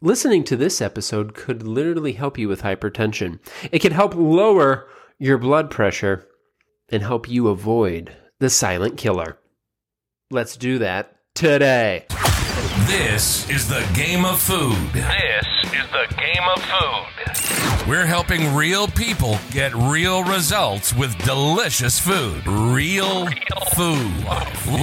listening to this episode could literally help you with hypertension. It can help lower your blood pressure and help you avoid the silent killer. Let's do that today. This is the game of food. This is the game of food. We're helping real people get real results with delicious food. Real food.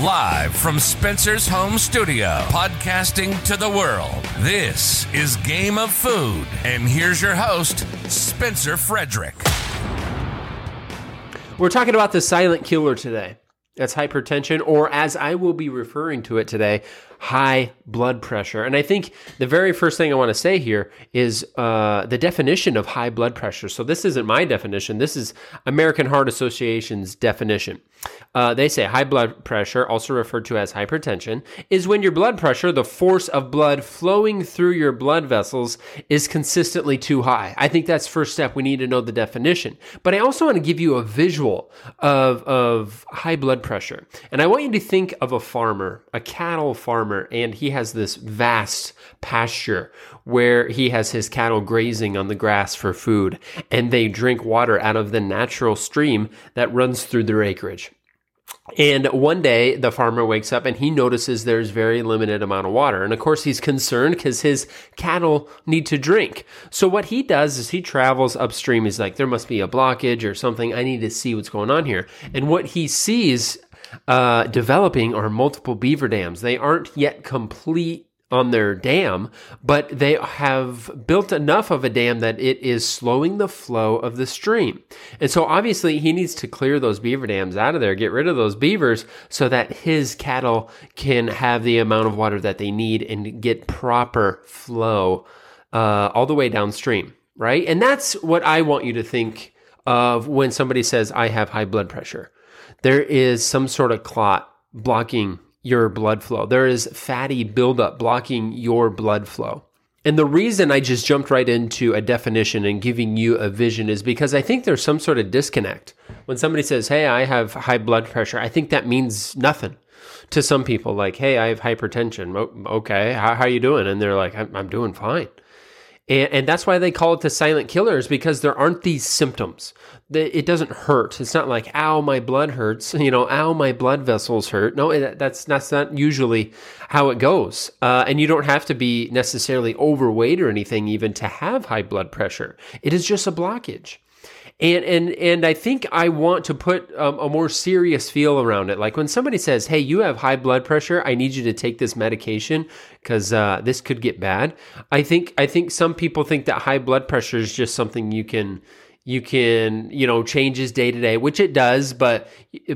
Live from Spencer's home studio, podcasting to the world. This is Game of Food. And here's your host, Spencer Frederick. We're talking about the silent killer today. That's hypertension, or as I will be referring to it today, high blood pressure. And I think the very first thing I want to say here is uh, the definition of high blood pressure. So this isn't my definition. This is American Heart Association's definition. Uh, they say high blood pressure, also referred to as hypertension, is when your blood pressure, the force of blood flowing through your blood vessels, is consistently too high. I think that's first step. We need to know the definition. But I also want to give you a visual of, of high blood pressure. And I want you to think of a farmer, a cattle farmer, and he has this vast pasture where he has his cattle grazing on the grass for food, and they drink water out of the natural stream that runs through their acreage. And one day the farmer wakes up and he notices there's very limited amount of water. And of course he's concerned because his cattle need to drink. So what he does is he travels upstream. He's like, there must be a blockage or something. I need to see what's going on here. And what he sees uh, developing are multiple beaver dams. They aren't yet complete on their dam, but they have built enough of a dam that it is slowing the flow of the stream. And so obviously he needs to clear those beaver dams out of there, get rid of those beavers so that his cattle can have the amount of water that they need and get proper flow uh, all the way downstream, right? And that's what I want you to think of when somebody says, I have high blood pressure. There is some sort of clot blocking your blood flow. There is fatty buildup blocking your blood flow. And the reason I just jumped right into a definition and giving you a vision is because I think there's some sort of disconnect. When somebody says, Hey, I have high blood pressure, I think that means nothing to some people. Like, Hey, I have hypertension. Okay. How, how are you doing? And they're like, I'm, I'm doing fine. And, and, that's why they call it the silent killers because there aren't these symptoms. It doesn't hurt. It's not like, ow, my blood hurts. You know, ow, my blood vessels hurt. No, that's, that's not usually how it goes. Uh, and you don't have to be necessarily overweight or anything even to have high blood pressure. It is just a blockage and and and I think I want to put um, a more serious feel around it. Like when somebody says, "Hey, you have high blood pressure. I need you to take this medication because uh, this could get bad." I think I think some people think that high blood pressure is just something you can you can you know changes day to day which it does but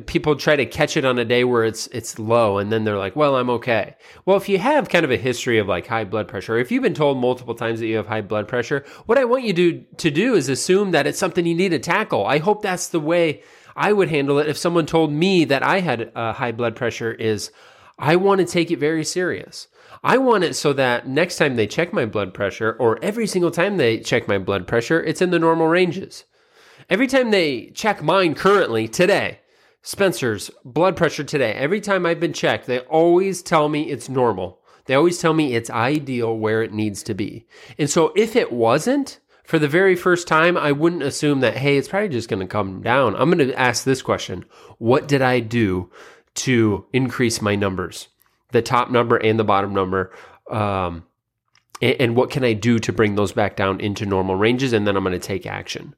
people try to catch it on a day where it's it's low and then they're like well i'm okay. Well if you have kind of a history of like high blood pressure or if you've been told multiple times that you have high blood pressure what i want you to to do is assume that it's something you need to tackle. I hope that's the way i would handle it if someone told me that i had uh, high blood pressure is i want to take it very serious I want it so that next time they check my blood pressure, or every single time they check my blood pressure, it's in the normal ranges. Every time they check mine currently, today, Spencer's blood pressure today, every time I've been checked, they always tell me it's normal. They always tell me it's ideal where it needs to be. And so if it wasn't, for the very first time, I wouldn't assume that, hey, it's probably just going to come down. I'm going to ask this question What did I do to increase my numbers? the top number and the bottom number. Um, and, and what can I do to bring those back down into normal ranges? And then I'm going to take action.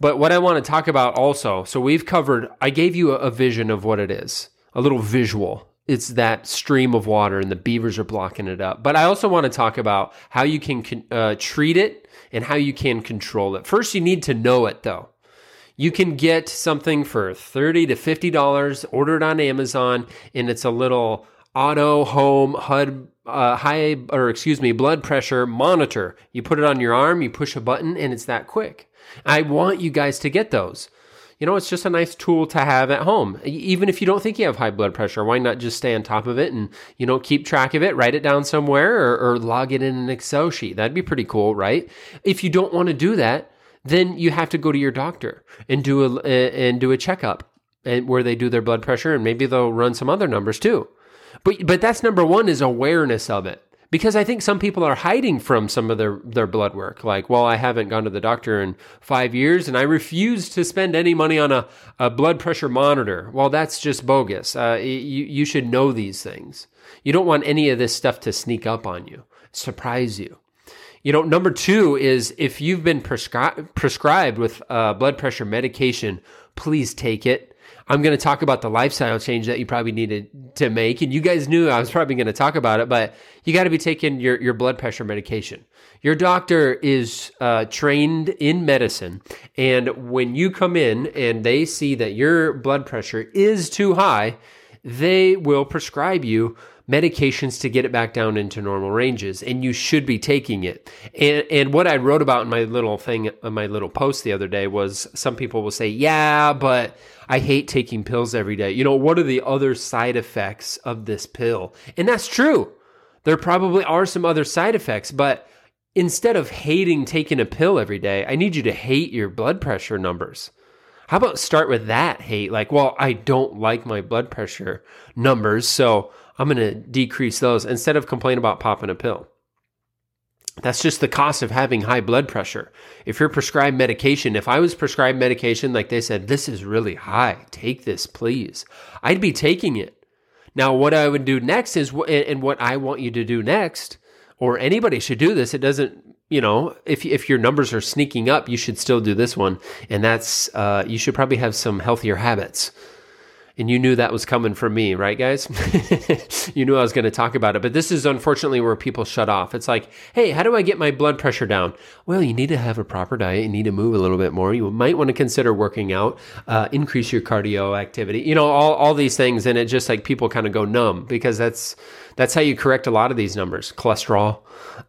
But what I want to talk about also, so we've covered, I gave you a, a vision of what it is, a little visual. It's that stream of water and the beavers are blocking it up. But I also want to talk about how you can uh, treat it and how you can control it. First, you need to know it though. You can get something for 30 to $50, order it on Amazon, and it's a little auto home HUD uh, high or excuse me blood pressure monitor. You put it on your arm, you push a button, and it's that quick. I want you guys to get those. You know, it's just a nice tool to have at home. Even if you don't think you have high blood pressure, why not just stay on top of it and, you know, keep track of it, write it down somewhere or, or log it in an Excel sheet? That'd be pretty cool, right? If you don't want to do that, then you have to go to your doctor and do a, and do a checkup and where they do their blood pressure and maybe they'll run some other numbers too. But but that's number one is awareness of it. because I think some people are hiding from some of their, their blood work. Like, well, I haven't gone to the doctor in five years and I refuse to spend any money on a, a blood pressure monitor. Well, that's just bogus. Uh, you, you should know these things. You don't want any of this stuff to sneak up on you, surprise you. You know, number two is if you've been prescri- prescribed with uh, blood pressure medication, please take it. I'm going to talk about the lifestyle change that you probably needed to make. And you guys knew I was probably going to talk about it, but you got to be taking your, your blood pressure medication. Your doctor is uh, trained in medicine. And when you come in and they see that your blood pressure is too high, they will prescribe you medications to get it back down into normal ranges and you should be taking it. And and what i wrote about in my little thing uh, my little post the other day was some people will say yeah but i hate taking pills every day. You know what are the other side effects of this pill? And that's true. There probably are some other side effects but instead of hating taking a pill every day i need you to hate your blood pressure numbers. How about start with that hate? Like, well, I don't like my blood pressure numbers, so I'm going to decrease those instead of complain about popping a pill. That's just the cost of having high blood pressure. If you're prescribed medication, if I was prescribed medication, like they said, this is really high, take this, please, I'd be taking it. Now, what I would do next is, and what I want you to do next, or anybody should do this, it doesn't you know, if if your numbers are sneaking up, you should still do this one, and that's uh, you should probably have some healthier habits and you knew that was coming from me, right, guys? you knew I was going to talk about it. But this is unfortunately where people shut off. It's like, hey, how do I get my blood pressure down? Well, you need to have a proper diet. You need to move a little bit more. You might want to consider working out, uh, increase your cardio activity. You know, all all these things, and it just like people kind of go numb because that's that's how you correct a lot of these numbers. Cholesterol.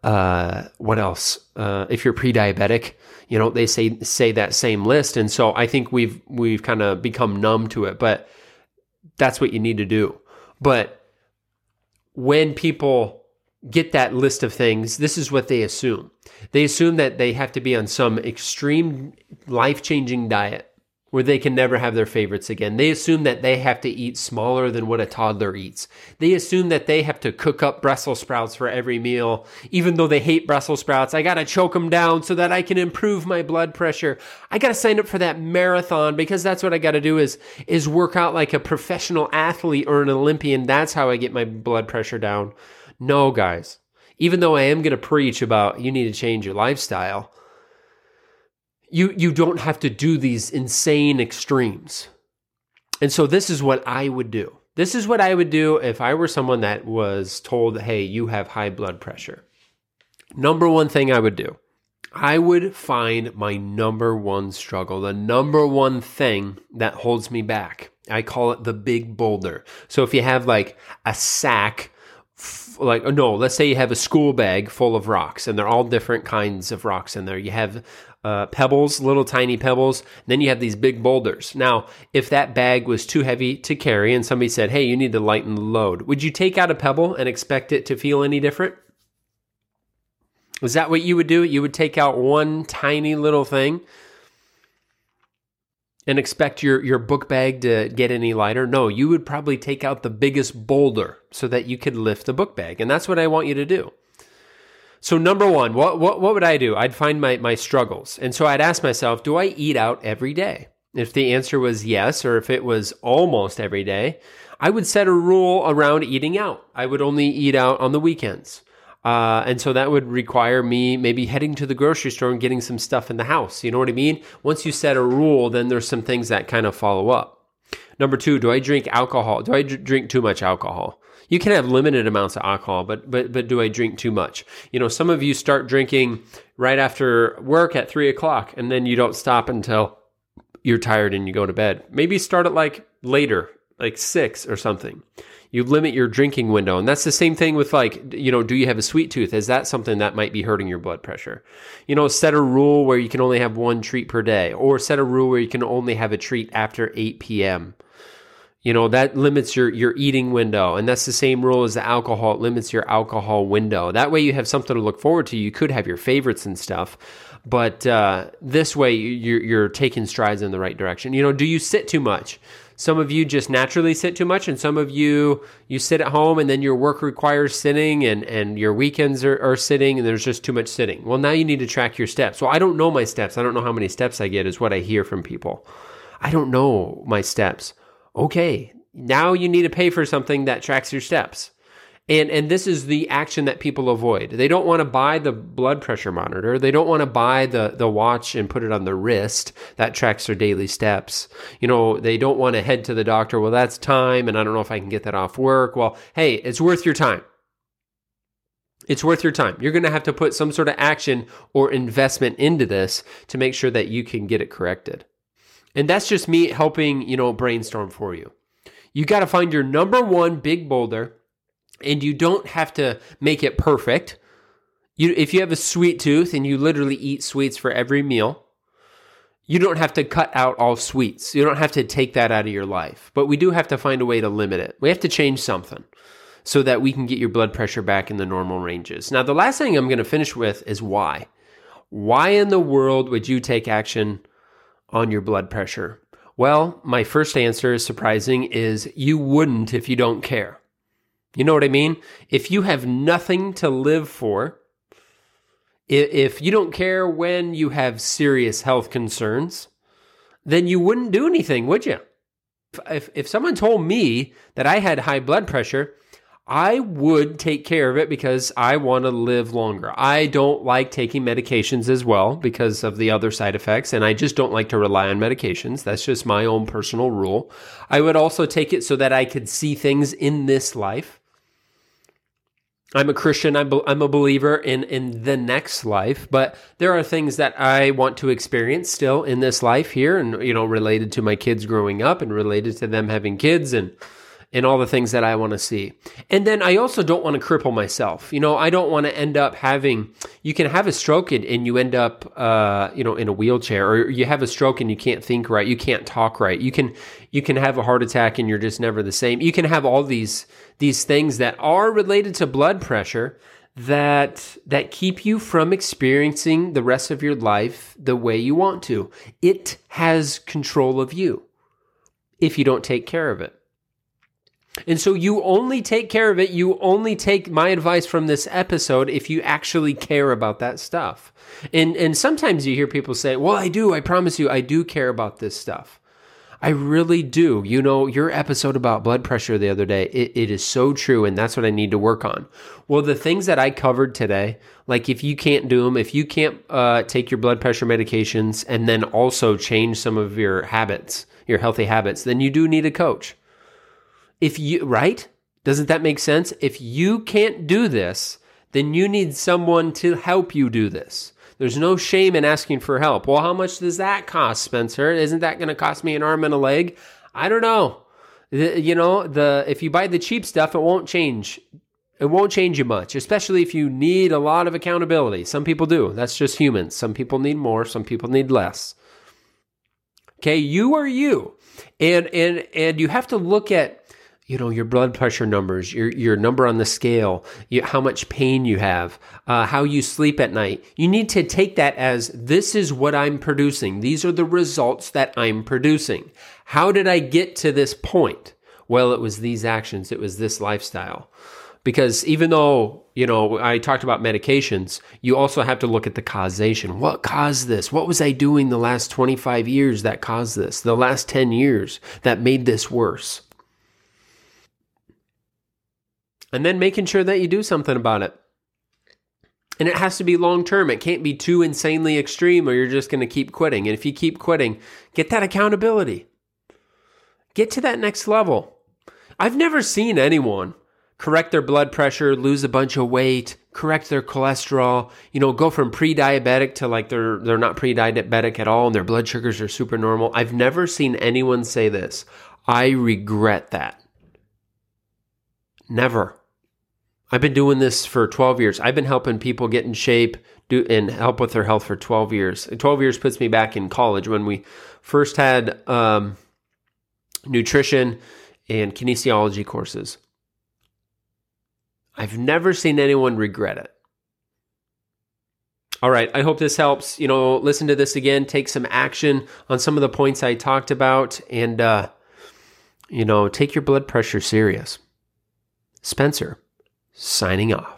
Uh, what else? Uh, if you're pre-diabetic, you know they say say that same list, and so I think we've we've kind of become numb to it, but that's what you need to do. But when people get that list of things, this is what they assume. They assume that they have to be on some extreme life changing diet where they can never have their favorites again. They assume that they have to eat smaller than what a toddler eats. They assume that they have to cook up Brussels sprouts for every meal, even though they hate Brussels sprouts. I got to choke them down so that I can improve my blood pressure. I got to sign up for that marathon because that's what I got to do is is work out like a professional athlete or an Olympian. That's how I get my blood pressure down. No, guys. Even though I am to preach about you need to change your lifestyle, you you don't have to do these insane extremes. And so this is what I would do. This is what I would do if I were someone that was told, "Hey, you have high blood pressure." Number one thing I would do, I would find my number one struggle, the number one thing that holds me back. I call it the big boulder. So if you have like a sack like no let's say you have a school bag full of rocks and they're all different kinds of rocks in there you have uh, pebbles, little tiny pebbles. Then you have these big boulders. Now, if that bag was too heavy to carry and somebody said, hey, you need to lighten the load, would you take out a pebble and expect it to feel any different? Is that what you would do? You would take out one tiny little thing and expect your, your book bag to get any lighter? No, you would probably take out the biggest boulder so that you could lift the book bag. And that's what I want you to do. So number one, what, what, what would I do? I'd find my, my struggles. And so I'd ask myself, do I eat out every day? If the answer was yes, or if it was almost every day, I would set a rule around eating out. I would only eat out on the weekends. Uh, and so that would require me maybe heading to the grocery store and getting some stuff in the house. You know what I mean? Once you set a rule, then there's some things that kind of follow up. Number two, do I drink alcohol? Do I drink too much alcohol? You can have limited amounts of alcohol, but but but do I drink too much? You know, some of you start drinking right after work at three o'clock, and then you don't stop until you're tired and you go to bed. Maybe start it like later, like six or something. You limit your drinking window, and that's the same thing with like you know, do you have a sweet tooth? Is that something that might be hurting your blood pressure? You know, set a rule where you can only have one treat per day, or set a rule where you can only have a treat after eight p.m you know, that limits your, your eating window. And that's the same rule as the alcohol. It limits your alcohol window. That way you have something to look forward to. You could have your favorites and stuff. But uh, this way you're, you're taking strides in the right direction. You know, do you sit too much? Some of you just naturally sit too much, and some of you you sit at home, and then your work requires sitting, and and your weekends are, are sitting, and there's just too much sitting. Well, now you need to track your steps. Well, I don't know my steps. I don't know how many steps I get. Is what I hear from people. I don't know my steps. Okay, now you need to pay for something that tracks your steps. And and this is the action that people avoid. They don't want to buy the blood pressure monitor. They don't want to buy the the watch and put it on the wrist that tracks their daily steps. You know, they don't want to head to the doctor. Well, that's time and I don't know if I can get that off work. Well, hey, it's worth your time. It's worth your time. You're going to have to put some sort of action or investment into this to make sure that you can get it corrected. And that's just me helping, you know, brainstorm for you. You got to find your number one big boulder and you don't have to make it perfect. You, if you have a sweet tooth and you literally eat sweets for every meal, you don't have to cut out all sweets. You don't have to take that out of your life. But we do have to find a way to limit it. We have to change something so that we can get your blood pressure back in the normal ranges. Now, the last thing I'm going to finish with is why. Why in the world would you take action on your blood pressure? Well, my first answer is surprising is you wouldn't if you don't care. You know what I mean? If you have nothing to live for, if you don't care when you have serious health concerns, then you wouldn't do anything, would you? If, if someone told me that I had high blood pressure, I would take care of it because I want to live longer. I don't like taking medications as well because of the other side effects, and I just don't like to rely on medications. That's just my own personal rule. I would also take it so that I could see things in this life. I'm a Christian. I'm, I'm a believer in, in the next life, but there are things that I want to experience still in this life here and, you know, related to my kids growing up and related to them having kids and, and all the things that I want to see. And then I also don't want to cripple myself. You know, I don't want to end up having, you can have a stroke and, and you end up, uh, you know, in a wheelchair or you have a stroke and you can't think right. You can't talk right. You can, you can have a heart attack and you're just never the same. You can have all these, these things that are related to blood pressure that that keep you from experiencing the rest of your life the way you want to. It has control of you if you don't take care of it. And so you only take care of it. You only take my advice from this episode if you actually care about that stuff. And and sometimes you hear people say, "Well, I do. I promise you I do care about this stuff." I really do. You know, your episode about blood pressure the other day, it, it is so true. And that's what I need to work on. Well, the things that I covered today, like if you can't do them, if you can't uh, take your blood pressure medications and then also change some of your habits, your healthy habits, then you do need a coach. If you, right? Doesn't that make sense? If you can't do this, then you need someone to help you do this. There's no shame in asking for help. Well, how much does that cost, Spencer? Isn't that going to cost me an arm and a leg? I don't know. The, you know, the if you buy the cheap stuff, it won't change. It won't change you much, especially if you need a lot of accountability. Some people do. That's just humans. Some people need more, some people need less. Okay, you are you. And and and you have to look at you know your blood pressure numbers your your number on the scale you, how much pain you have uh, how you sleep at night. You need to take that as this is what i'm producing. These are the results that i'm producing. How did i get to this point? Well it was these actions. It was this lifestyle. Because even though you know i talked about medications you also have to look at the causation. What caused this? What was i doing the last 25 years that caused this? The last 10 years that made this worse and then making sure that you do something about it. And it has to be long term. It can't be too insanely extreme or you're just going to keep quitting. And if you keep quitting, get that accountability. Get to that next level. I've never seen anyone correct their blood pressure, lose a bunch of weight, correct their cholesterol, you know, go from pre-diabetic to like they're they're not pre-diabetic at all and their blood sugars are super normal. I've never seen anyone say this. I regret that. Never. I've been doing this for 12 years. I've been helping people get in shape do, and help with their health for 12 years. 12 years puts me back in college when we first had um, nutrition and kinesiology courses. I've never seen anyone regret it. All right, I hope this helps. You know, listen to this again, take some action on some of the points I talked about, and uh, you know, take your blood pressure serious. Spencer, signing off.